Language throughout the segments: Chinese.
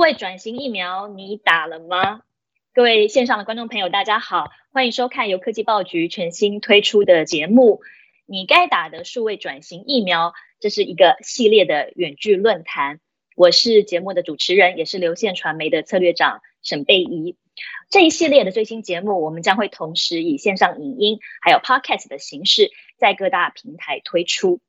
数位转型疫苗你打了吗？各位线上的观众朋友，大家好，欢迎收看由科技报局全新推出的节目《你该打的数位转型疫苗》，这是一个系列的远距论坛。我是节目的主持人，也是流线传媒的策略长沈贝怡。这一系列的最新节目，我们将会同时以线上影音还有 Podcast 的形式，在各大平台推出。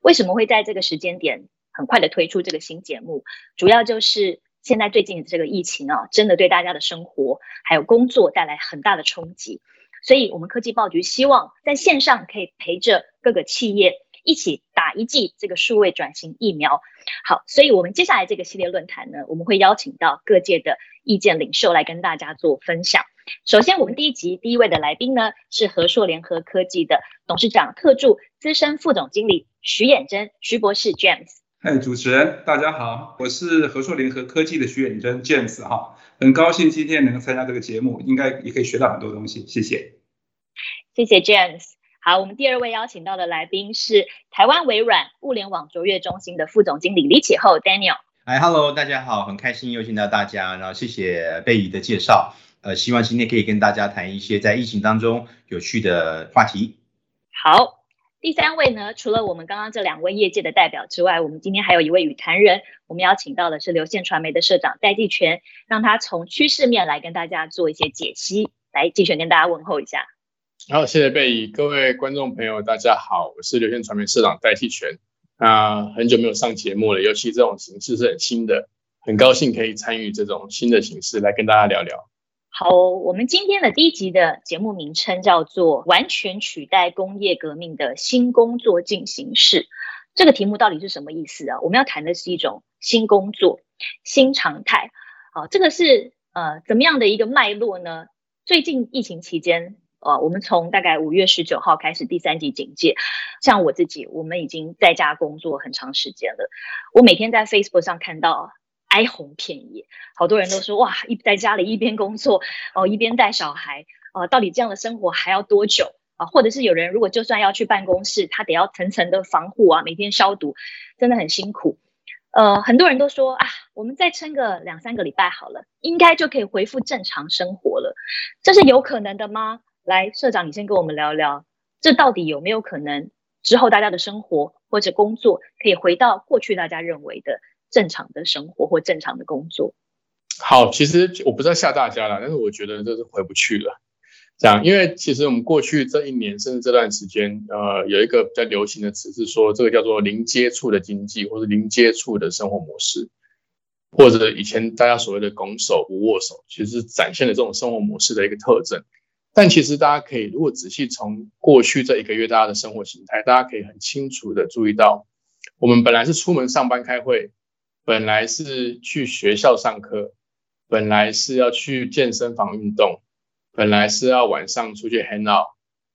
为什么会在这个时间点很快的推出这个新节目？主要就是现在最近的这个疫情啊，真的对大家的生活还有工作带来很大的冲击。所以，我们科技报局希望在线上可以陪着各个企业一起打一剂这个数位转型疫苗。好，所以我们接下来这个系列论坛呢，我们会邀请到各界的意见领袖来跟大家做分享。首先，我们第一集第一位的来宾呢，是和硕联合科技的董事长、特助、资深副总经理徐衍真，徐博士 James。嗨，主持人大家好，我是和硕联合科技的徐远征 James 哈，很高兴今天能够参加这个节目，应该也可以学到很多东西，谢谢。谢谢 James。好，我们第二位邀请到的来宾是台湾微软物联网卓越中心的副总经理李启厚 Daniel。哎，Hello，大家好，很开心又见到大家，然后谢谢贝姨的介绍，呃，希望今天可以跟大家谈一些在疫情当中有趣的话题。好，第三位呢，除了我们刚刚这两位业界的代表之外，我们今天还有一位语坛人，我们邀请到的是流线传媒的社长戴季全，让他从趋势面来跟大家做一些解析。来，季全跟大家问候一下。好，谢谢贝姨，各位观众朋友，大家好，我是流线传媒社长戴季全。那很久没有上节目了，尤其这种形式是很新的，很高兴可以参与这种新的形式来跟大家聊聊。好，我们今天的第一集的节目名称叫做《完全取代工业革命的新工作进行式》。这个题目到底是什么意思啊？我们要谈的是一种新工作、新常态。好，这个是呃怎么样的一个脉络呢？最近疫情期间。呃，我们从大概五月十九号开始第三级警戒，像我自己，我们已经在家工作很长时间了。我每天在 Facebook 上看到哀鸿遍野，好多人都说哇，一在家里一边工作哦，一边带小孩，呃，到底这样的生活还要多久啊？或者是有人如果就算要去办公室，他得要层层的防护啊，每天消毒，真的很辛苦。呃，很多人都说啊，我们再撑个两三个礼拜好了，应该就可以恢复正常生活了，这是有可能的吗？来，社长，你先跟我们聊聊，这到底有没有可能之后大家的生活或者工作可以回到过去大家认为的正常的生活或正常的工作？好，其实我不知道吓大家了，但是我觉得这是回不去了。这样，因为其实我们过去这一年甚至这段时间，呃，有一个比较流行的词是说，这个叫做零接触的经济，或者零接触的生活模式，或者以前大家所谓的拱手不握手，其实展现了这种生活模式的一个特征。但其实大家可以，如果仔细从过去这一个月大家的生活形态，大家可以很清楚的注意到，我们本来是出门上班开会，本来是去学校上课，本来是要去健身房运动，本来是要晚上出去 hang out，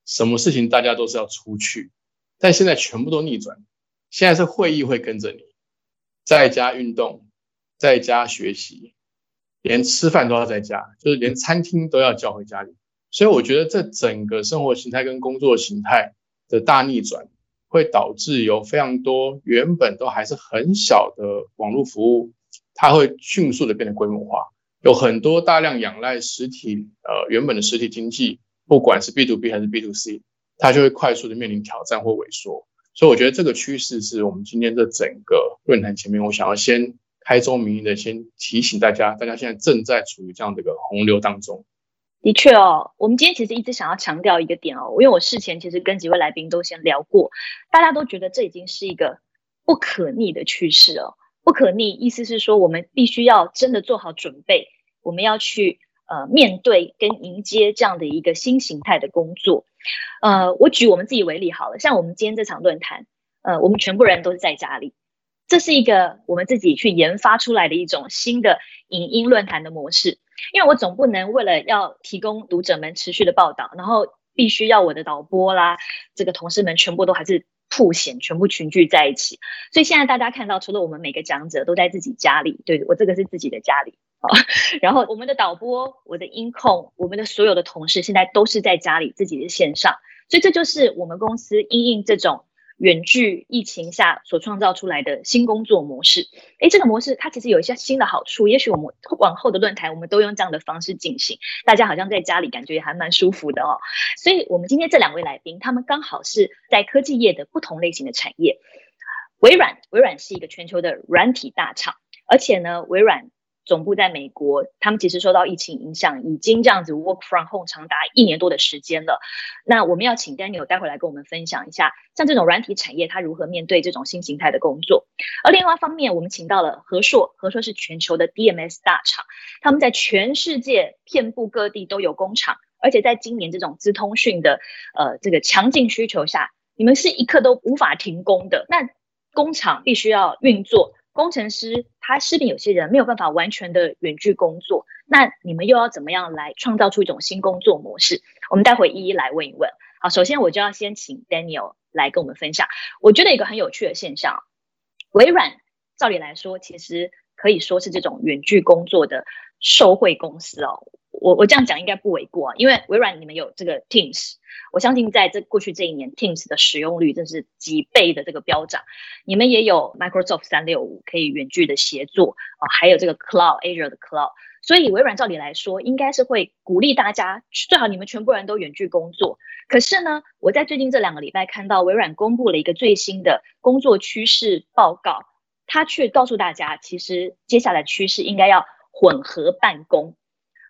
什么事情大家都是要出去，但现在全部都逆转，现在是会议会跟着你，在家运动，在家学习，连吃饭都要在家，就是连餐厅都要叫回家里。所以我觉得这整个生活形态跟工作形态的大逆转，会导致有非常多原本都还是很小的网络服务，它会迅速的变得规模化。有很多大量仰赖实体，呃，原本的实体经济，不管是 B to B 还是 B to C，它就会快速的面临挑战或萎缩。所以我觉得这个趋势是我们今天这整个论坛前面，我想要先开宗明义的先提醒大家，大家现在正在处于这样的一个洪流当中。的确哦，我们今天其实一直想要强调一个点哦，因为我事前其实跟几位来宾都先聊过，大家都觉得这已经是一个不可逆的趋势哦。不可逆意思是说，我们必须要真的做好准备，我们要去呃面对跟迎接这样的一个新形态的工作。呃，我举我们自己为例好了，像我们今天这场论坛，呃，我们全部人都是在家里，这是一个我们自己去研发出来的一种新的影音论坛的模式。因为我总不能为了要提供读者们持续的报道，然后必须要我的导播啦，这个同事们全部都还是凸显，全部群聚在一起。所以现在大家看到，除了我们每个讲者都在自己家里，对我这个是自己的家里啊。然后我们的导播、我的音控、我们的所有的同事，现在都是在家里自己的线上。所以这就是我们公司因应这种。远距疫情下所创造出来的新工作模式。诶，这个模式它其实有一些新的好处，也许我们往后的论坛我们都用这样的方式进行，大家好像在家里感觉也还蛮舒服的哦。所以，我们今天这两位来宾，他们刚好是在科技业的不同类型的产业。微软，微软是一个全球的软体大厂，而且呢，微软。总部在美国，他们其实受到疫情影响，已经这样子 work from home 长达一年多的时间了。那我们要请 Daniel 待会来跟我们分享一下，像这种软体产业，它如何面对这种新形态的工作。而另外一方面，我们请到了和硕，和硕是全球的 DMS 大厂，他们在全世界遍布各地都有工厂，而且在今年这种资通讯的呃这个强劲需求下，你们是一刻都无法停工的。那工厂必须要运作。工程师他势必有些人没有办法完全的远距工作，那你们又要怎么样来创造出一种新工作模式？我们待会一一来问一问。好，首先我就要先请 Daniel 来跟我们分享。我觉得一个很有趣的现象，微软照理来说其实可以说是这种远距工作的受惠公司哦。我我这样讲应该不为过啊，因为微软你们有这个 Teams，我相信在这过去这一年 Teams 的使用率真是几倍的这个飙涨。你们也有 Microsoft 三六五可以远距的协作啊，还有这个 Cloud Azure 的 Cloud，所以微软照理来说应该是会鼓励大家最好你们全部人都远距工作。可是呢，我在最近这两个礼拜看到微软公布了一个最新的工作趋势报告，它却告诉大家，其实接下来趋势应该要混合办公。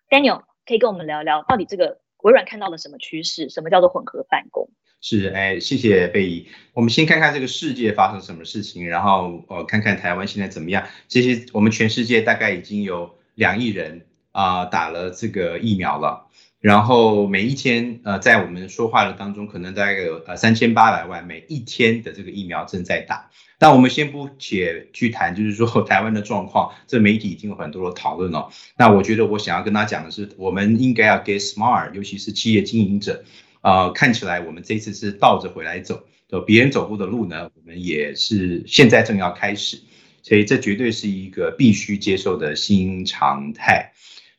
Daniel 可以跟我们聊聊，到底这个微软看到了什么趋势？什么叫做混合办公？是，哎，谢谢贝姨。我们先看看这个世界发生什么事情，然后呃，看看台湾现在怎么样。其实我们全世界大概已经有两亿人啊打了这个疫苗了。然后每一天，呃，在我们说话的当中，可能大概有呃三千八百万每一天的这个疫苗正在打。但我们先不且去谈，就是说台湾的状况，这媒体已经有很多的讨论了。那我觉得我想要跟大家讲的是，我们应该要 get smart，尤其是企业经营者，啊，看起来我们这次是倒着回来走，就别人走过的路呢，我们也是现在正要开始，所以这绝对是一个必须接受的新常态。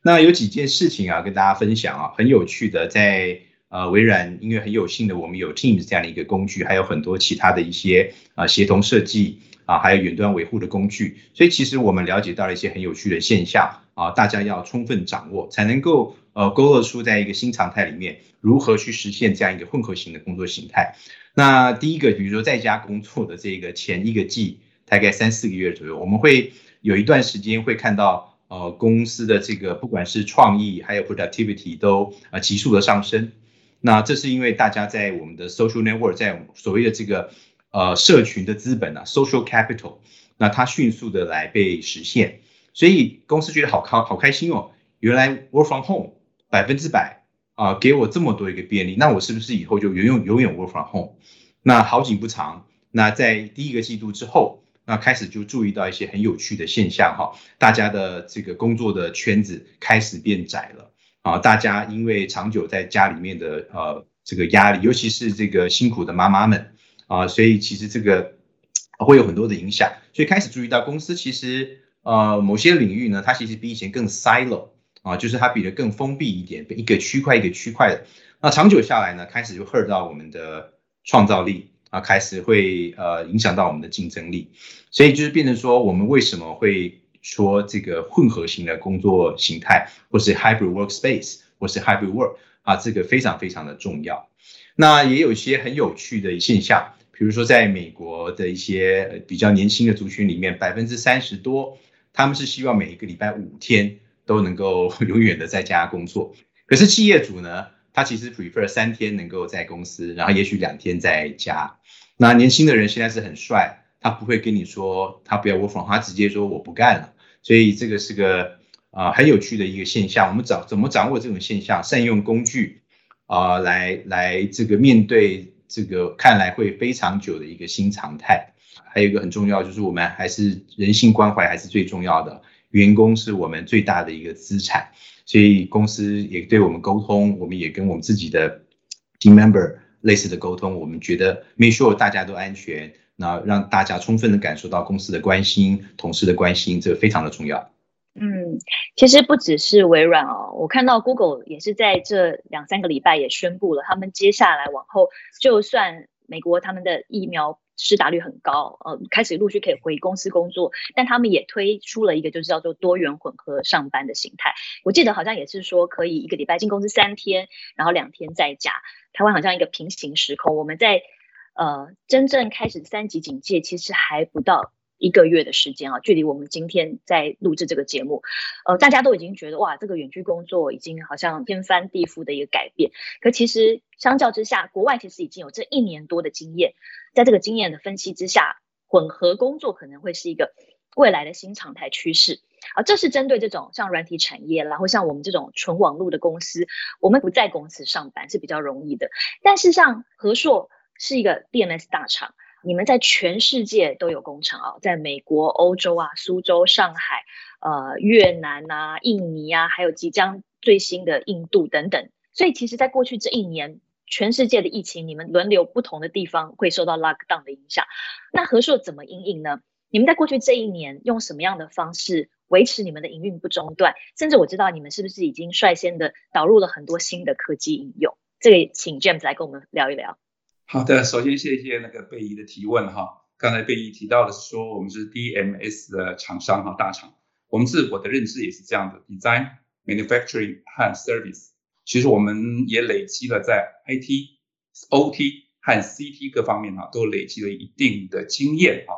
那有几件事情啊，跟大家分享啊，很有趣的，在呃微软，因为很有幸的，我们有 Teams 这样的一个工具，还有很多其他的一些啊协同设计啊，还有远端维护的工具，所以其实我们了解到了一些很有趣的现象啊，大家要充分掌握，才能够呃勾勒出在一个新常态里面如何去实现这样一个混合型的工作形态。那第一个，比如说在家工作的这个前一个季，大概三四个月左右，我们会有一段时间会看到。呃，公司的这个不管是创意还有 productivity 都呃急速的上升，那这是因为大家在我们的 social network，在所谓的这个呃社群的资本啊 social capital，那它迅速的来被实现，所以公司觉得好开好开心哦，原来 work from home 百分之百啊给我这么多一个便利，那我是不是以后就永永永远 work from home？那好景不长，那在第一个季度之后。那开始就注意到一些很有趣的现象哈，大家的这个工作的圈子开始变窄了啊，大家因为长久在家里面的呃这个压力，尤其是这个辛苦的妈妈们啊，所以其实这个会有很多的影响，所以开始注意到公司其实呃某些领域呢，它其实比以前更 silo 啊，就是它比得更封闭一点，一个区块一个区块的，那长久下来呢，开始就 hurt 到我们的创造力。啊，开始会呃影响到我们的竞争力，所以就是变成说，我们为什么会说这个混合型的工作形态，或是 hybrid workspace，或是 hybrid work 啊，这个非常非常的重要。那也有一些很有趣的现象，比如说在美国的一些比较年轻的族群里面，百分之三十多，他们是希望每一个礼拜五天都能够 永远的在家工作。可是企业主呢？他其实 prefer 三天能够在公司，然后也许两天在家。那年轻的人现在是很帅，他不会跟你说他不要 work from，他直接说我不干了。所以这个是个啊很有趣的一个现象。我们掌怎么掌握这种现象？善用工具啊来来这个面对这个看来会非常久的一个新常态。还有一个很重要就是我们还是人性关怀还是最重要的，员工是我们最大的一个资产。所以公司也对我们沟通，我们也跟我们自己的 team member 类似的沟通。我们觉得 make sure 大家都安全，那让大家充分的感受到公司的关心、同事的关心，这个非常的重要。嗯，其实不只是微软哦，我看到 Google 也是在这两三个礼拜也宣布了，他们接下来往后就算美国他们的疫苗施打率很高，呃，开始陆续可以回公司工作，但他们也推出了一个就是叫做多元混合上班的形态。我记得好像也是说可以一个礼拜进公司三天，然后两天在家。台湾好像一个平行时空，我们在呃真正开始三级警戒，其实还不到。一个月的时间啊，距离我们今天在录制这个节目，呃，大家都已经觉得哇，这个远距工作已经好像天翻地覆的一个改变。可其实相较之下，国外其实已经有这一年多的经验，在这个经验的分析之下，混合工作可能会是一个未来的新常态趋势啊。这是针对这种像软体产业，然后像我们这种纯网络的公司，我们不在公司上班是比较容易的。但是像和硕是一个 DMS 大厂。你们在全世界都有工厂啊，在美国、欧洲啊、苏州、上海、呃越南啊、印尼啊，还有即将最新的印度等等。所以其实，在过去这一年，全世界的疫情，你们轮流不同的地方会受到 lockdown 的影响。那和硕怎么应应呢？你们在过去这一年用什么样的方式维持你们的营运不中断？甚至我知道你们是不是已经率先的导入了很多新的科技应用？这个请 James 来跟我们聊一聊。好的，首先谢谢那个贝姨的提问哈。刚才贝姨提到的是说我们是 DMS 的厂商哈，大厂。我们自我的认知也是这样的，design、manufacturing 和 service。其实我们也累积了在 IT、OT 和 CT 各方面哈，都累积了一定的经验哈。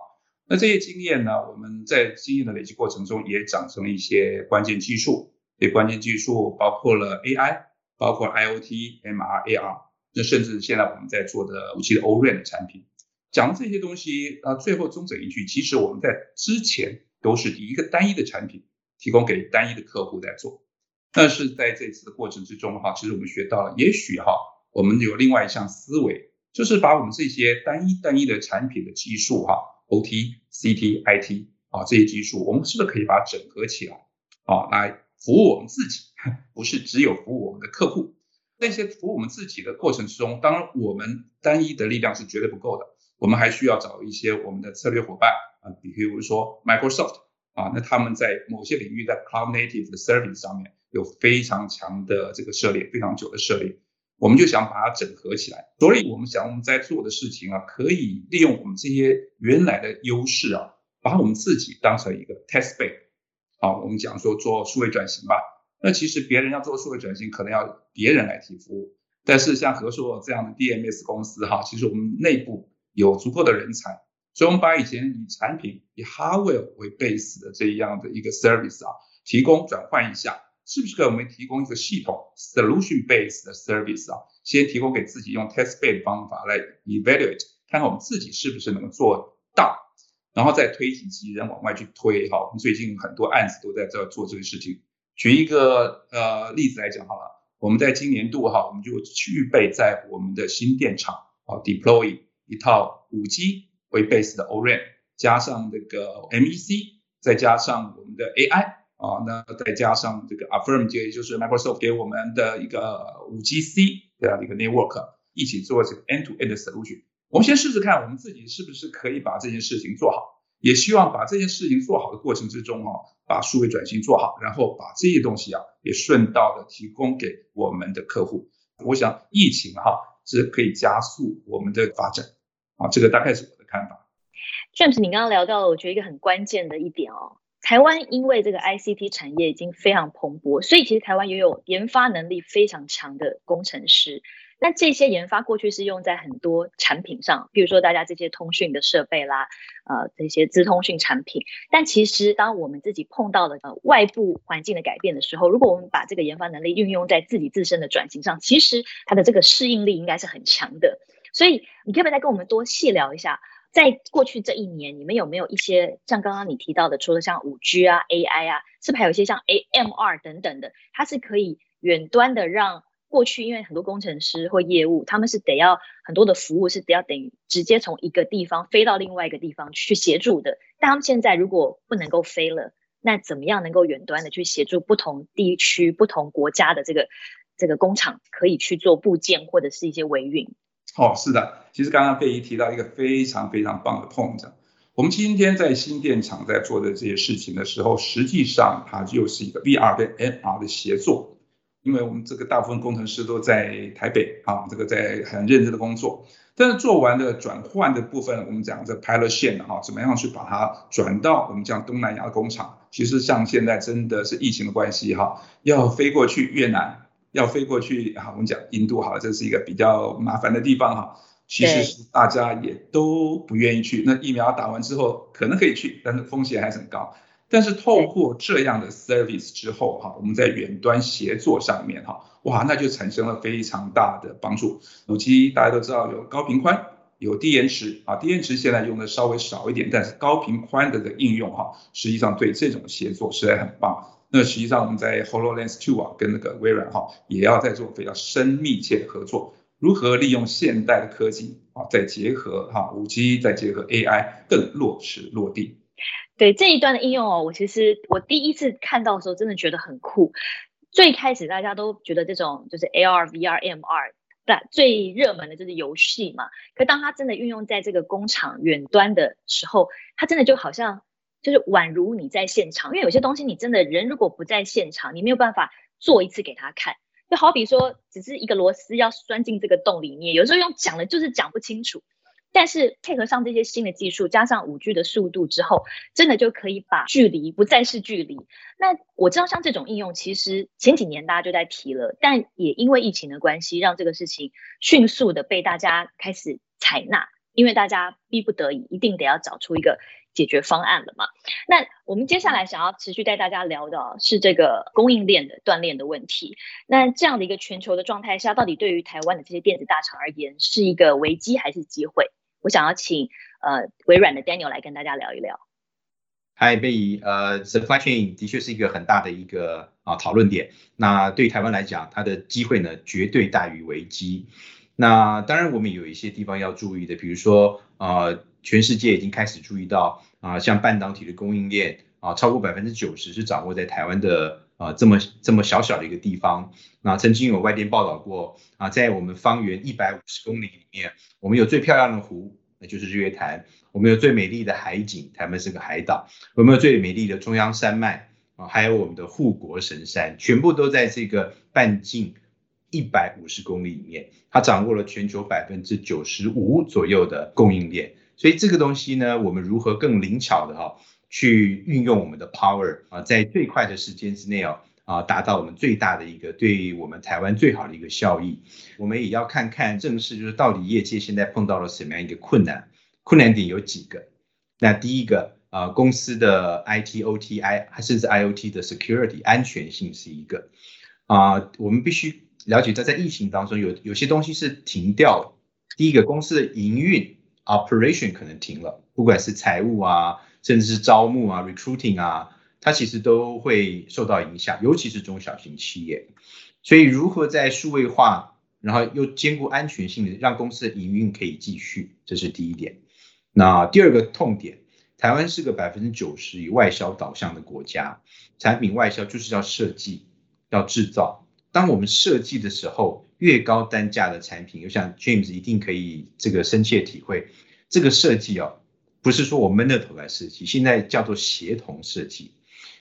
那这些经验呢，我们在经验的累积过程中也长成了一些关键技术。这关键技术包括了 AI，包括 IOT、MR、AR。那甚至现在我们在做的五 G 的 O-RAN 的产品，讲这些东西啊，最后中整一句，其实我们在之前都是以一个单一的产品提供给单一的客户在做，但是在这次的过程之中哈，其实我们学到了，也许哈，我们有另外一项思维，就是把我们这些单一单一的产品的技术哈，OT、CT、IT 啊这些技术，我们是不是可以把它整合起来啊，来服务我们自己，不是只有服务我们的客户。那些服务我们自己的过程之中，当然我们单一的力量是绝对不够的，我们还需要找一些我们的策略伙伴啊，比如说 Microsoft 啊，那他们在某些领域在 Cloud Native 的 Service 上面有非常强的这个涉猎，非常久的涉猎，我们就想把它整合起来。所以我们想我们在做的事情啊，可以利用我们这些原来的优势啊，把我们自己当成一个 Test Bed 啊，我们讲说做数位转型吧。那其实别人要做数位转型，可能要别人来提服务。但是像和硕这样的 DMS 公司哈，其实我们内部有足够的人才，所以我们把以前以产品以 hardware 为 base 的这样的一个 service 啊，提供转换一下，是不是给我们提供一个系统 solution base 的 service 啊？先提供给自己用 test bed 方法来 evaluate，看看我们自己是不是能够做到，然后再推己及人往外去推哈。我们最近很多案子都在这做这个事情。举一个呃例子来讲好了，我们在今年度哈，我们就预备在我们的新电厂啊 deploy 一套五 G 为 base 的 O-RAN，加上这个 MEC，再加上我们的 AI 啊，那再加上这个 Affirm，也就是 Microsoft 给我们的一个五 G C 这样的一个 network，一起做这个 end-to-end solution。我们先试试看，我们自己是不是可以把这件事情做好。也希望把这件事情做好的过程之中哦，把数位转型做好，然后把这些东西啊也顺道的提供给我们的客户。我想疫情哈是可以加速我们的发展啊，这个大概是我的看法。James，你刚刚聊到了，我觉得一个很关键的一点哦，台湾因为这个 ICT 产业已经非常蓬勃，所以其实台湾也有研发能力非常强的工程师。那这些研发过去是用在很多产品上，比如说大家这些通讯的设备啦，呃，这些资通讯产品。但其实当我们自己碰到了呃外部环境的改变的时候，如果我们把这个研发能力运用在自己自身的转型上，其实它的这个适应力应该是很强的。所以你可不可以再跟我们多细聊一下，在过去这一年，你们有没有一些像刚刚你提到的，除了像五 G 啊、AI 啊，是不是还有一些像 AMR 等等的，它是可以远端的让过去因为很多工程师或业务，他们是得要很多的服务是得要等于直接从一个地方飞到另外一个地方去协助的。但他们现在如果不能够飞了，那怎么样能够远端的去协助不同地区、不同国家的这个这个工厂可以去做部件或者是一些维运？哦，是的，其实刚刚贝姨提到一个非常非常棒的 point，我们今天在新电厂在做的这些事情的时候，实际上它就是一个 VR 跟 MR 的协作。因为我们这个大部分工程师都在台北啊，这个在很认真的工作。但是做完的转换的部分，我们讲这 pilot 线哈，怎么样去把它转到我们讲东南亚的工厂？其实像现在真的是疫情的关系哈，要飞过去越南，要飞过去哈，我们讲印度哈，这是一个比较麻烦的地方哈。其实是大家也都不愿意去。那疫苗打完之后可能可以去，但是风险还是很高。但是透过这样的 service 之后哈，我们在远端协作上面哈，哇，那就产生了非常大的帮助。手机大家都知道有高频宽，有低延迟啊，低延迟现在用的稍微少一点，但是高频宽的的应用哈，实际上对这种协作实在很棒。那实际上我们在 Hololens Two 啊，跟那个微软哈，也要在做非常深密切的合作。如何利用现代的科技啊，再结合哈五 G，再结合 AI，更落实落地。对这一段的应用哦，我其实我第一次看到的时候，真的觉得很酷。最开始大家都觉得这种就是 AR、VR、MR，但最热门的就是游戏嘛。可当它真的运用在这个工厂远端的时候，它真的就好像就是宛如你在现场，因为有些东西你真的人如果不在现场，你没有办法做一次给他看。就好比说，只是一个螺丝要钻进这个洞里面，有时候用讲的就是讲不清楚。但是配合上这些新的技术，加上五 G 的速度之后，真的就可以把距离不再是距离。那我知道像这种应用，其实前几年大家就在提了，但也因为疫情的关系，让这个事情迅速的被大家开始采纳，因为大家逼不得已，一定得要找出一个。解决方案了嘛？那我们接下来想要持续带大家聊的是这个供应链的断裂的问题。那这样的一个全球的状态下，到底对于台湾的这些电子大厂而言，是一个危机还是机会？我想要请呃微软的 Daniel 来跟大家聊一聊。嗨，贝仪，呃，supply chain 的确是一个很大的一个啊讨论点。那对台湾来讲，它的机会呢绝对大于危机。那当然，我们有一些地方要注意的，比如说呃，全世界已经开始注意到。啊，像半导体的供应链啊，超过百分之九十是掌握在台湾的啊这么这么小小的一个地方。那曾经有外电报道过啊，在我们方圆一百五十公里里面，我们有最漂亮的湖，那就是日月潭；我们有最美丽的海景，台湾是个海岛；我们有最美丽的中央山脉啊，还有我们的护国神山，全部都在这个半径一百五十公里里面，它掌握了全球百分之九十五左右的供应链。所以这个东西呢，我们如何更灵巧的哈，去运用我们的 power 啊，在最快的时间之内哦，啊，达到我们最大的一个对我们台湾最好的一个效益。我们也要看看正式就是到底业界现在碰到了什么样一个困难，困难点有几个。那第一个啊，公司的 IT、OT、I 甚至 IOT 的 security 安全性是一个啊，我们必须了解到在疫情当中有有些东西是停掉。第一个公司的营运。Operation 可能停了，不管是财务啊，甚至是招募啊、recruiting 啊，它其实都会受到影响，尤其是中小型企业。所以如何在数位化，然后又兼顾安全性，让公司的营运可以继续，这是第一点。那第二个痛点，台湾是个百分之九十以外销导向的国家，产品外销就是要设计、要制造。当我们设计的时候，越高单价的产品，就像 James 一定可以这个深切体会，这个设计哦，不是说我闷着头来设计，现在叫做协同设计。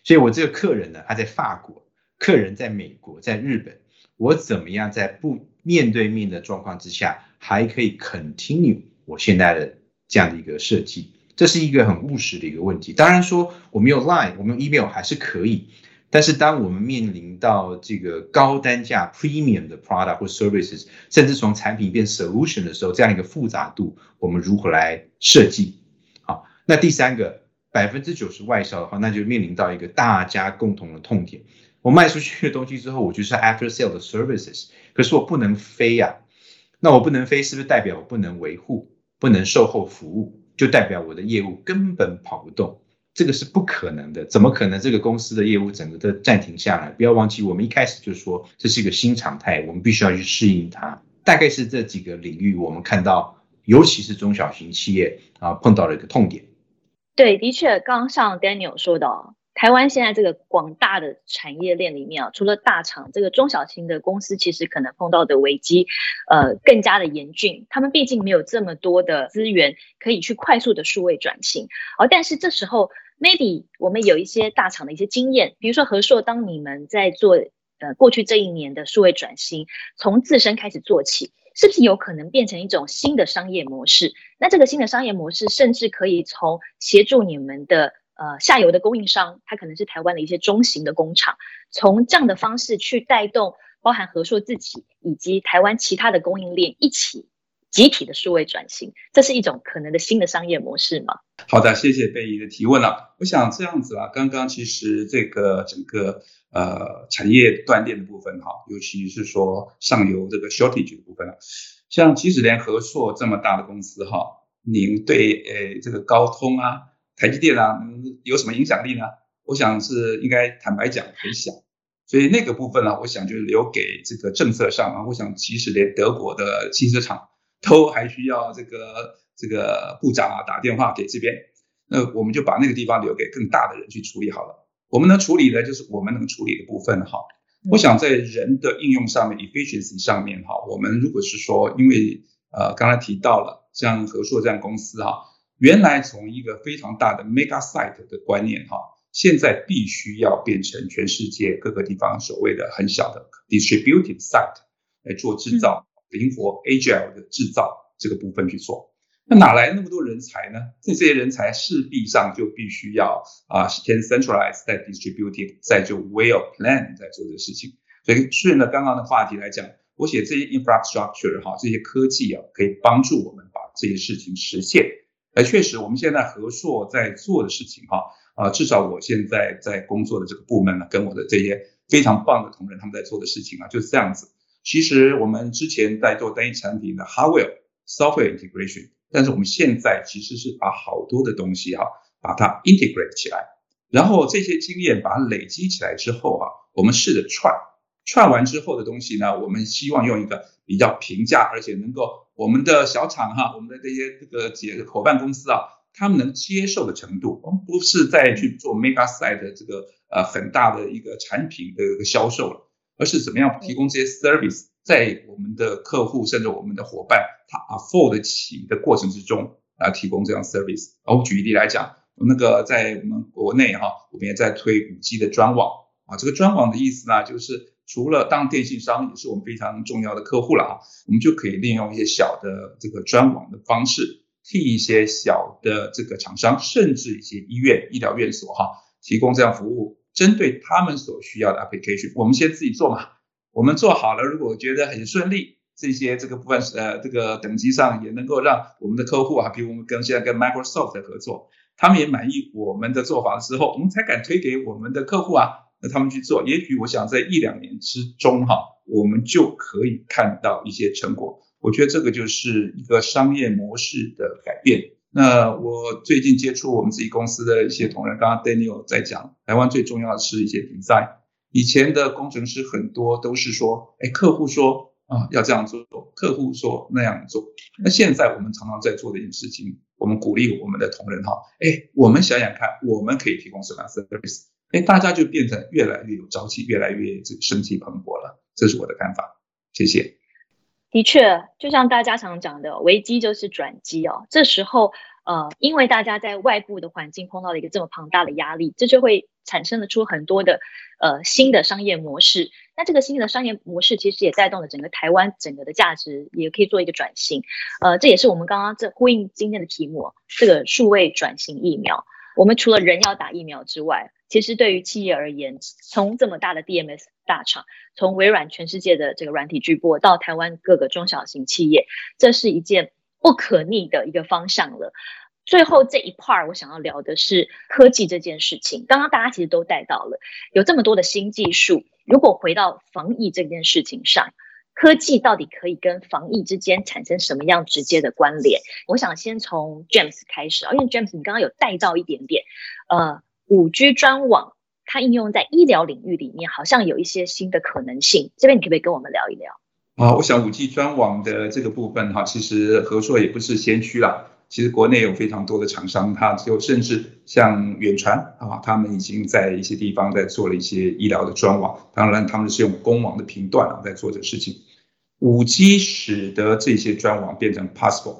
所以我这个客人呢，他在法国，客人在美国，在日本，我怎么样在不面对面的状况之下，还可以 continue 我现在的这样的一个设计？这是一个很务实的一个问题。当然说我们有 Line，我们 Email 还是可以。但是，当我们面临到这个高单价 premium 的 product 或 services，甚至从产品变 solution 的时候，这样一个复杂度，我们如何来设计？那第三个百分之九十外销的话，那就面临到一个大家共同的痛点。我卖出去的东西之后，我就是 after sale 的 services，可是我不能飞呀。那我不能飞，是不是代表我不能维护、不能售后服务？就代表我的业务根本跑不动。这个是不可能的，怎么可能这个公司的业务整个都暂停下来？不要忘记，我们一开始就说这是一个新常态，我们必须要去适应它。大概是这几个领域，我们看到，尤其是中小型企业啊，碰到了一个痛点。对，的确，刚刚像 Daniel 说的，台湾现在这个广大的产业链里面啊，除了大厂，这个中小型的公司其实可能碰到的危机，呃，更加的严峻。他们毕竟没有这么多的资源可以去快速的数位转型，而但是这时候。maybe 我们有一些大厂的一些经验，比如说和硕，当你们在做呃过去这一年的数位转型，从自身开始做起，是不是有可能变成一种新的商业模式？那这个新的商业模式，甚至可以从协助你们的呃下游的供应商，它可能是台湾的一些中型的工厂，从这样的方式去带动，包含和硕自己以及台湾其他的供应链一起。集体的数位转型，这是一种可能的新的商业模式吗？好的，谢谢贝姨的提问了。我想这样子啊，刚刚其实这个整个呃产业断裂的部分哈，尤其是说上游这个 shortage 的部分啊，像即使连和硕这么大的公司哈，您对呃这个高通啊、台积电啊有什么影响力呢？我想是应该坦白讲很小，所以那个部分呢，我想就留给这个政策上啊。我想即使连德国的汽车厂。都还需要这个这个部长啊打电话给这边，那我们就把那个地方留给更大的人去处理好了。我们能处理的就是我们能处理的部分哈。我想在人的应用上面，efficiency 上面哈，我们如果是说，因为呃刚才提到了像和硕这样公司哈，原来从一个非常大的 mega site 的观念哈，现在必须要变成全世界各个地方所谓的很小的 distributed site 来做制造。灵活 agile 的制造这个部分去做，那哪来那么多人才呢？这这些人才势必上就必须要啊，先 centralize 再 distributed，再就 well plan 在做这个事情。所以顺着刚刚的话题来讲，我写这些 infrastructure 哈，这些科技啊，可以帮助我们把这些事情实现。而确实，我们现在合硕在做的事情哈，啊，至少我现在在工作的这个部门呢，跟我的这些非常棒的同仁他们在做的事情啊，就是这样子。其实我们之前在做单一产品的 hardware software integration，但是我们现在其实是把好多的东西哈，把它 integrate 起来，然后这些经验把它累积起来之后啊，我们试着串，串完之后的东西呢，我们希望用一个比较平价，而且能够我们的小厂哈，我们的这些这个几伙伴公司啊，他们能接受的程度，我们不是再去做 mega site 的这个呃很大的一个产品的一个销售了。而是怎么样提供这些 service，在我们的客户甚至我们的伙伴他 afford 起的过程之中来提供这样 service。我举例来讲，那个在我们国内哈，我们也在推五 G 的专网啊。这个专网的意思呢，就是除了当电信商也是我们非常重要的客户了哈，我们就可以利用一些小的这个专网的方式，替一些小的这个厂商，甚至一些医院、医疗院所哈，提供这样服务。针对他们所需要的 application，我们先自己做嘛。我们做好了，如果觉得很顺利，这些这个部分呃这个等级上也能够让我们的客户啊，比如我们跟现在跟 Microsoft 的合作，他们也满意我们的做法的时候，我们才敢推给我们的客户啊，那他们去做。也许我想在一两年之中哈，我们就可以看到一些成果。我觉得这个就是一个商业模式的改变。那我最近接触我们自己公司的一些同仁，刚刚 Daniel 在讲，台湾最重要的是一些 design。以前的工程师很多都是说，哎，客户说啊要这样做，客户说那样做。那现在我们常常在做的一件事情，我们鼓励我们的同仁哈，哎，我们想想看，我们可以提供什么样 service？哎，大家就变成越来越有朝气，越来越这生气蓬勃了。这是我的看法，谢谢。的确，就像大家常讲的，危机就是转机哦。这时候，呃，因为大家在外部的环境碰到了一个这么庞大的压力，这就会产生了出很多的呃新的商业模式。那这个新的商业模式其实也带动了整个台湾整个的价值，也可以做一个转型。呃，这也是我们刚刚这呼应今天的题目，这个数位转型疫苗。我们除了人要打疫苗之外，其实对于企业而言，从这么大的 DMS 大厂，从微软全世界的这个软体巨擘到台湾各个中小型企业，这是一件不可逆的一个方向了。最后这一 part 我想要聊的是科技这件事情。刚刚大家其实都带到了，有这么多的新技术，如果回到防疫这件事情上。科技到底可以跟防疫之间产生什么样直接的关联？我想先从 James 开始啊，因为 James 你刚刚有带到一点点，呃，五 G 专网它应用在医疗领域里面，好像有一些新的可能性。这边你可不可以跟我们聊一聊？啊，我想五 G 专网的这个部分哈，其实合作也不是先驱啦。其实国内有非常多的厂商，它就甚至像远传啊，他们已经在一些地方在做了一些医疗的专网。当然，他们是用公网的频段在做这事情。五 G 使得这些专网变成 possible，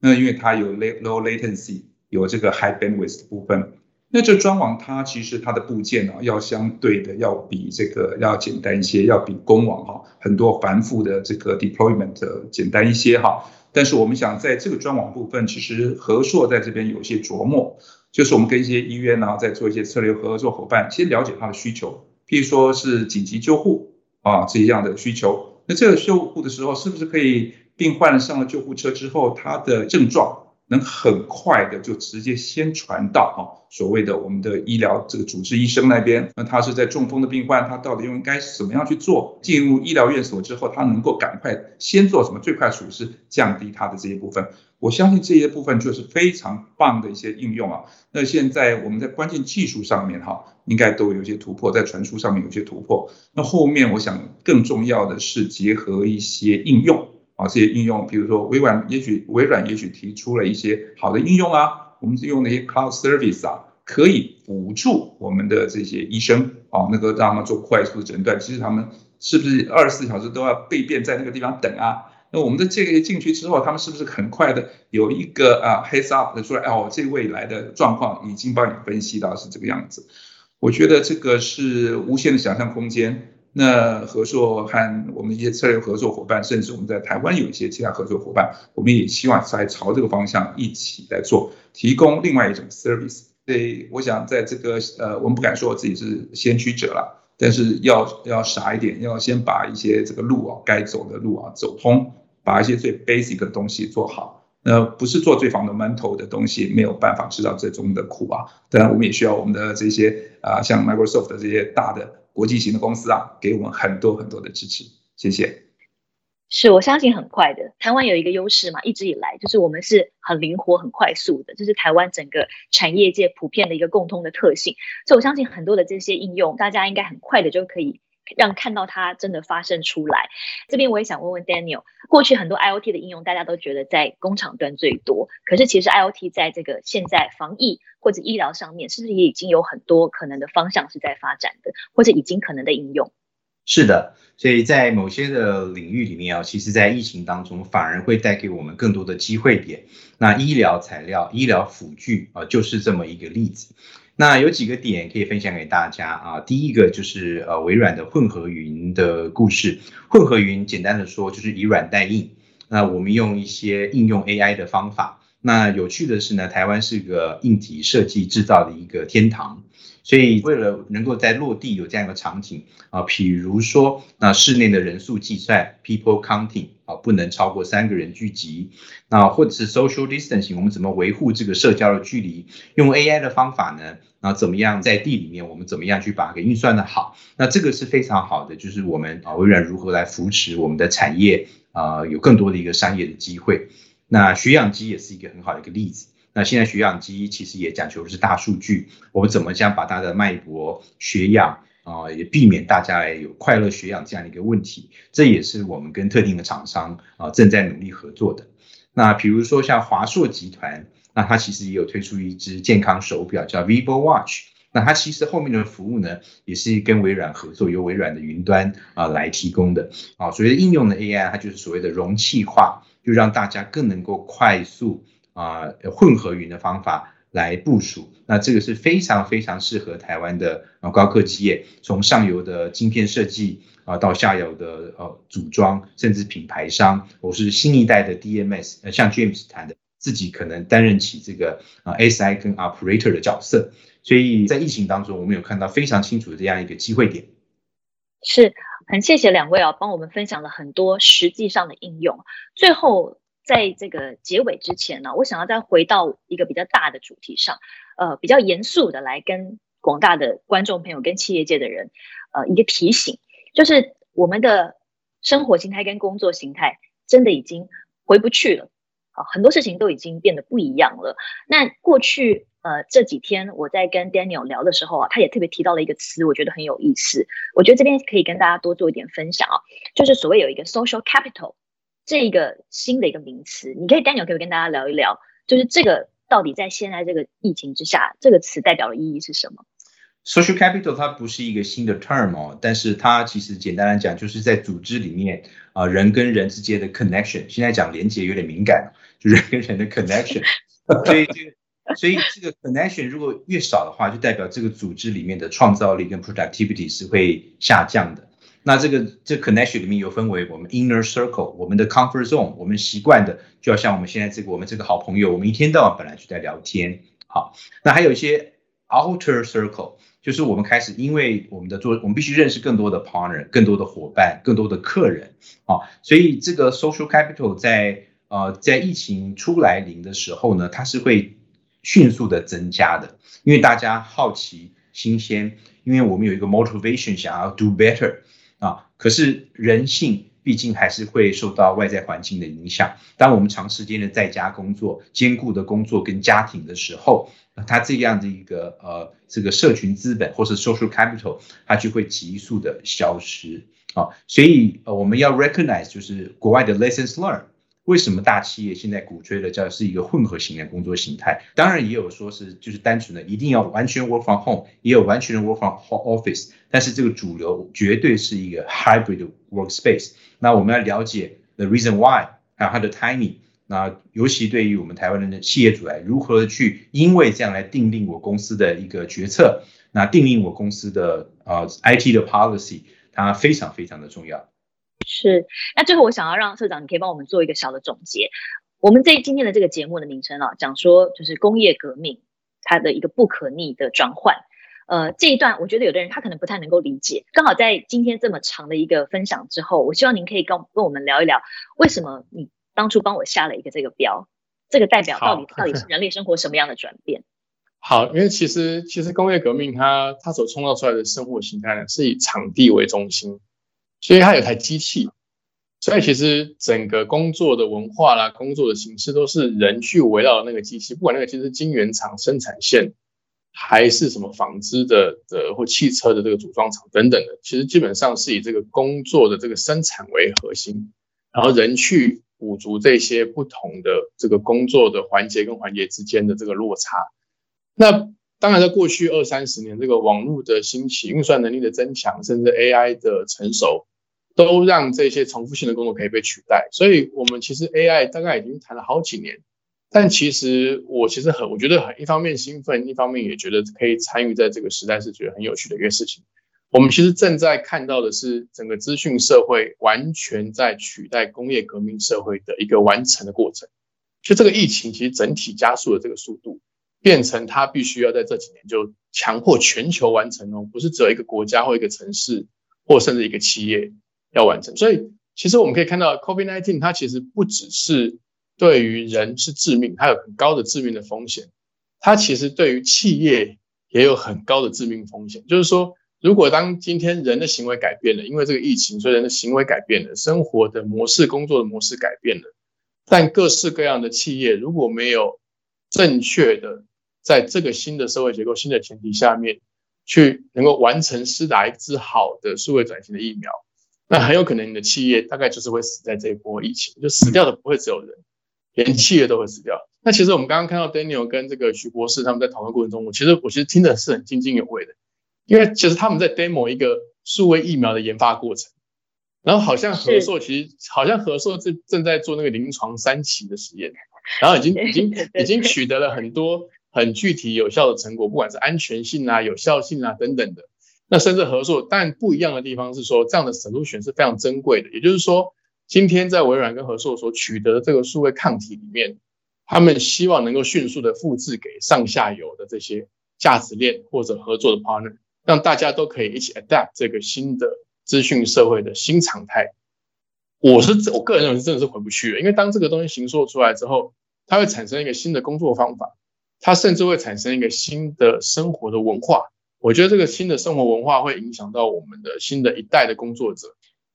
那因为它有 low latency，有这个 high bandwidth 的部分。那这专网它其实它的部件呢，要相对的要比这个要简单一些，要比公网哈很多繁复的这个 deployment 简单一些哈。但是我们想在这个专网部分，其实和硕在这边有些琢磨，就是我们跟一些医院呢在做一些策略合作伙伴，先了解他的需求，譬如说是紧急救护啊这样的需求。那这个救护的时候，是不是可以病患上了救护车之后，他的症状？能很快的就直接先传到啊，所谓的我们的医疗这个主治医生那边。那他是在中风的病患，他到底应该怎么样去做？进入医疗院所之后，他能够赶快先做什么最快处置，降低他的这些部分。我相信这些部分就是非常棒的一些应用啊。那现在我们在关键技术上面哈，应该都有一些突破，在传输上面有些突破。那后面我想更重要的是结合一些应用。啊，这些应用，比如说微软，也许微软也许提出了一些好的应用啊，我们是用那些 cloud service 啊，可以辅助我们的这些医生啊，那个让他们做快速的诊断。其实他们是不是二十四小时都要备便在那个地方等啊？那我们的这个进去之后，他们是不是很快的有一个啊 heads up 的说，哦，这未来的状况已经帮你分析到是这个样子？我觉得这个是无限的想象空间。那合作和我们一些策略合作伙伴，甚至我们在台湾有一些其他合作伙伴，我们也希望在朝这个方向一起来做，提供另外一种 service。所以我想在这个呃，我们不敢说自己是先驱者了，但是要要傻一点，要先把一些这个路啊，该走的路啊走通，把一些最 basic 的东西做好。那不是做最 fundamental 的东西，没有办法吃到最终的苦啊。当然，我们也需要我们的这些啊，像 Microsoft 的这些大的。国际型的公司啊，给我们很多很多的支持，谢谢。是我相信很快的，台湾有一个优势嘛，一直以来就是我们是很灵活、很快速的，这是台湾整个产业界普遍的一个共通的特性。所以我相信很多的这些应用，大家应该很快的就可以。让看到它真的发生出来。这边我也想问问 Daniel，过去很多 IOT 的应用，大家都觉得在工厂端最多，可是其实 IOT 在这个现在防疫或者医疗上面，是不是也已经有很多可能的方向是在发展的，或者已经可能的应用？是的，所以在某些的领域里面啊，其实在疫情当中反而会带给我们更多的机会点。那医疗材料、医疗辅具啊，就是这么一个例子。那有几个点可以分享给大家啊，第一个就是呃微软的混合云的故事。混合云简单的说就是以软代硬，那我们用一些应用 AI 的方法。那有趣的是呢，台湾是个硬体设计制造的一个天堂。所以，为了能够在落地有这样一个场景啊，比如说，那室内的人数计算 （people counting） 啊，不能超过三个人聚集，那或者是 social distancing，我们怎么维护这个社交的距离？用 AI 的方法呢？那怎么样在地里面，我们怎么样去把它给运算的好？那这个是非常好的，就是我们啊，微软如何来扶持我们的产业啊，有更多的一个商业的机会。那血氧机也是一个很好的一个例子。那现在血氧机其实也讲求的是大数据，我们怎么将把它的脉搏、血氧啊，也避免大家有快乐血氧这样的一个问题，这也是我们跟特定的厂商啊正在努力合作的。那比如说像华硕集团，那它其实也有推出一只健康手表叫 Vivo Watch，那它其实后面的服务呢，也是跟微软合作，由微软的云端啊来提供的啊。所谓的应用的 AI，它就是所谓的容器化，就让大家更能够快速。啊，混合云的方法来部署，那这个是非常非常适合台湾的啊高科技业，从上游的晶片设计啊，到下游的呃组装，甚至品牌商，或是新一代的 DMS，呃，像 James 谈的，自己可能担任起这个啊 SI 跟 Operator 的角色，所以在疫情当中，我们有看到非常清楚的这样一个机会点。是很谢谢两位啊，帮我们分享了很多实际上的应用，最后。在这个结尾之前呢，我想要再回到一个比较大的主题上，呃，比较严肃的来跟广大的观众朋友跟企业界的人，呃，一个提醒，就是我们的生活形态跟工作形态真的已经回不去了，啊，很多事情都已经变得不一样了。那过去呃这几天我在跟 Daniel 聊的时候啊，他也特别提到了一个词，我觉得很有意思，我觉得这边可以跟大家多做一点分享啊，就是所谓有一个 social capital。这一个新的一个名词，你可以 Daniel 可以跟大家聊一聊，就是这个到底在现在这个疫情之下，这个词代表的意义是什么？Social capital 它不是一个新的 term 哦，但是它其实简单来讲，就是在组织里面啊人跟人之间的 connection。现在讲连接有点敏感，人跟人的 connection。所以这个所以这个 connection 如果越少的话，就代表这个组织里面的创造力跟 productivity 是会下降的。那这个这 connection 里面有分为我们 inner circle，我们的 comfort zone，我们习惯的，就要像我们现在这个我们这个好朋友，我们一天到晚本来就在聊天。好，那还有一些 outer circle，就是我们开始因为我们的做，我们必须认识更多的 partner，更多的伙伴，更多的客人。好，所以这个 social capital 在呃在疫情初来临的时候呢，它是会迅速的增加的，因为大家好奇、新鲜，因为我们有一个 motivation 想要 do better。啊，可是人性毕竟还是会受到外在环境的影响。当我们长时间的在家工作，兼顾的工作跟家庭的时候，它这样的一个呃这个社群资本或是 social capital，它就会急速的消失。啊，所以呃我们要 recognize 就是国外的 lessons learned。为什么大企业现在鼓吹的叫是一个混合型的工作形态？当然也有说是就是单纯的一定要完全 work from home，也有完全的 work from office。但是这个主流绝对是一个 hybrid workspace。那我们要了解 the reason why，还有它的 timing。那尤其对于我们台湾人的企业主来，如何去因为这样来定定我公司的一个决策，那定定我公司的呃 IT 的 policy，它非常非常的重要。是，那最后我想要让社长，你可以帮我们做一个小的总结。我们这今天的这个节目的名称啊，讲说就是工业革命它的一个不可逆的转换。呃，这一段我觉得有的人他可能不太能够理解。刚好在今天这么长的一个分享之后，我希望您可以跟跟我们聊一聊，为什么你当初帮我下了一个这个标，这个代表到底到底是人类生活什么样的转变？好，因为其实其实工业革命它它所创造出来的生活形态呢，是以场地为中心。所以它有台机器，所以其实整个工作的文化啦，工作的形式都是人去围绕那个机器，不管那个其实晶圆厂生产线，还是什么纺织的的或汽车的这个组装厂等等的，其实基本上是以这个工作的这个生产为核心，然后人去补足这些不同的这个工作的环节跟环节之间的这个落差。那当然，在过去二三十年，这个网络的兴起、运算能力的增强，甚至 AI 的成熟，都让这些重复性的工作可以被取代。所以，我们其实 AI 大概已经谈了好几年。但其实我其实很，我觉得很一方面兴奋，一方面也觉得可以参与在这个时代，是觉得很有趣的一个事情。我们其实正在看到的是，整个资讯社会完全在取代工业革命社会的一个完成的过程。就这个疫情，其实整体加速了这个速度。变成它必须要在这几年就强迫全球完成哦，不是只有一个国家或一个城市，或甚至一个企业要完成。所以其实我们可以看到，COVID-19 它其实不只是对于人是致命，它有很高的致命的风险。它其实对于企业也有很高的致命风险。就是说，如果当今天人的行为改变了，因为这个疫情，所以人的行为改变了，生活的模式、工作的模式改变了，但各式各样的企业如果没有正确的在这个新的社会结构、新的前提下面，去能够完成施打一支好的数位转型的疫苗，那很有可能你的企业大概就是会死在这一波疫情，就死掉的不会只有人，连企业都会死掉。那其实我们刚刚看到 Daniel 跟这个徐博士他们在讨论过程中，我其实我其实听的是很津津有味的，因为其实他们在 demo 一个数位疫苗的研发过程，然后好像和硕其实好像和硕正正在做那个临床三期的实验，然后已经已经已经取得了很多。很具体有效的成果，不管是安全性啊、有效性啊等等的，那甚至合作，但不一样的地方是说，这样的 solution 是非常珍贵的。也就是说，今天在微软跟合作所取得的这个数位抗体里面，他们希望能够迅速的复制给上下游的这些价值链或者合作的 partner，让大家都可以一起 adapt 这个新的资讯社会的新常态。我是我个人认为真的是回不去了，因为当这个东西形塑出来之后，它会产生一个新的工作方法。它甚至会产生一个新的生活的文化，我觉得这个新的生活文化会影响到我们的新的一代的工作者，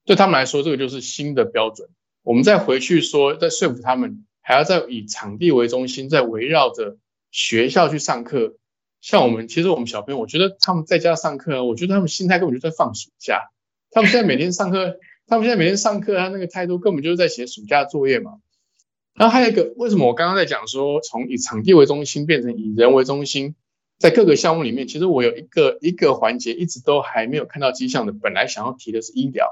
对他们来说，这个就是新的标准。我们再回去说，再说服他们，还要再以场地为中心，再围绕着学校去上课。像我们，其实我们小朋友，我觉得他们在家上课，我觉得他们心态根本就在放暑假。他们现在每天上课，他们现在每天上课，他那个态度根本就是在写暑假作业嘛。然后还有一个，为什么我刚刚在讲说，从以场地为中心变成以人为中心，在各个项目里面，其实我有一个一个环节一直都还没有看到迹象的。本来想要提的是医疗，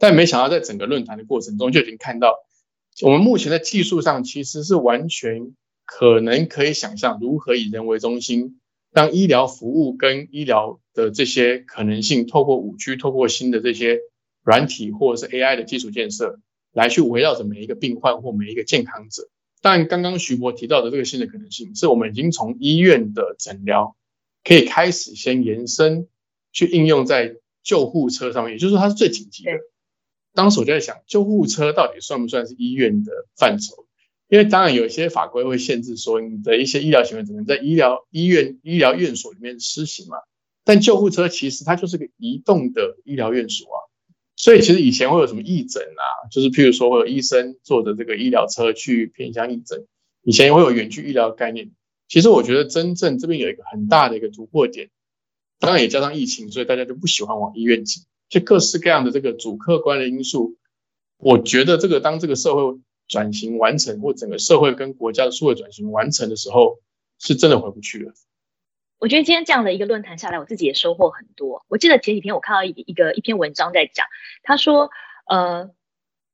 但没想到在整个论坛的过程中就已经看到，我们目前的技术上其实是完全可能可以想象如何以人为中心，让医疗服务跟医疗的这些可能性，透过五 G，透过新的这些软体或者是 AI 的基础建设，来去围绕着每一个病患或每一个健康者。但刚刚徐博提到的这个新的可能性，是我们已经从医院的诊疗可以开始先延伸去应用在救护车上面，也就是说它是最紧急的。当时我就在想，救护车到底算不算是医院的范畴？因为当然有一些法规会限制说，你的一些医疗行为只能在医疗医院、医疗院所里面施行嘛。但救护车其实它就是个移动的医疗院所啊，所以其实以前会有什么义诊啊，就是譬如说会有医生坐着这个医疗车去偏乡义诊，以前会有远距医疗概念。其实我觉得真正这边有一个很大的一个突破点，当然也加上疫情，所以大家就不喜欢往医院挤。就各式各样的这个主客观的因素，我觉得这个当这个社会转型完成，或整个社会跟国家的数位转型完成的时候，是真的回不去了。我觉得今天这样的一个论坛下来，我自己也收获很多。我记得前几天我看到一一个一篇文章在讲，他说，呃，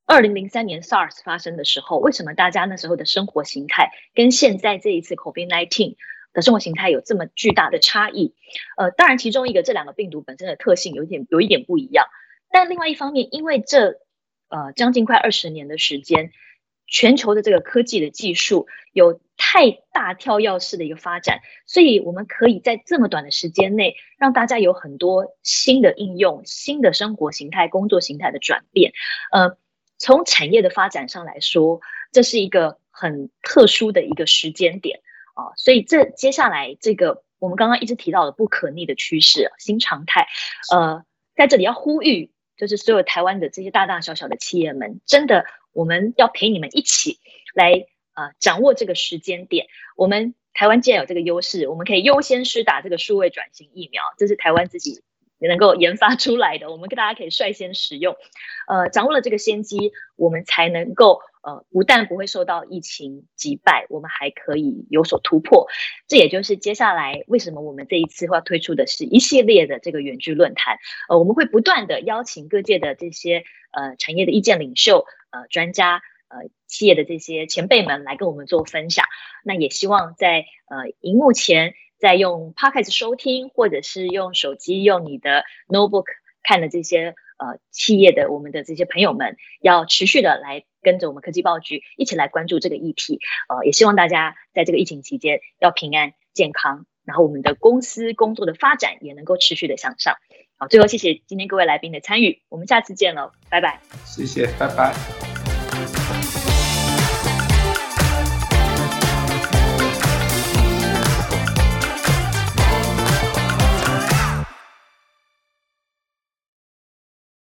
二零零三年 SARS 发生的时候，为什么大家那时候的生活形态跟现在这一次 COVID-19 的生活形态有这么巨大的差异，呃，当然其中一个这两个病毒本身的特性有一点有一点不一样，但另外一方面，因为这呃将近快二十年的时间，全球的这个科技的技术有太大跳跃式的一个发展，所以我们可以在这么短的时间内让大家有很多新的应用、新的生活形态、工作形态的转变，呃，从产业的发展上来说，这是一个很特殊的一个时间点。啊，所以这接下来这个我们刚刚一直提到的不可逆的趋势，新常态，呃，在这里要呼吁，就是所有台湾的这些大大小小的企业们，真的我们要陪你们一起来呃，掌握这个时间点。我们台湾既然有这个优势，我们可以优先施打这个数位转型疫苗，这是台湾自己能够研发出来的，我们跟大家可以率先使用。呃，掌握了这个先机，我们才能够。呃，不但不会受到疫情击败，我们还可以有所突破。这也就是接下来为什么我们这一次要推出的是一系列的这个远距论坛。呃，我们会不断的邀请各界的这些呃产业的意见领袖、呃专家、呃企业的这些前辈们来跟我们做分享。那也希望在呃荧幕前，在用 Podcast 收听，或者是用手机、用你的 Notebook 看的这些。呃，企业的我们的这些朋友们要持续的来跟着我们科技报局一起来关注这个议题。呃，也希望大家在这个疫情期间要平安健康，然后我们的公司工作的发展也能够持续的向上。好，最后谢谢今天各位来宾的参与，我们下次见了，拜拜。谢谢，拜拜。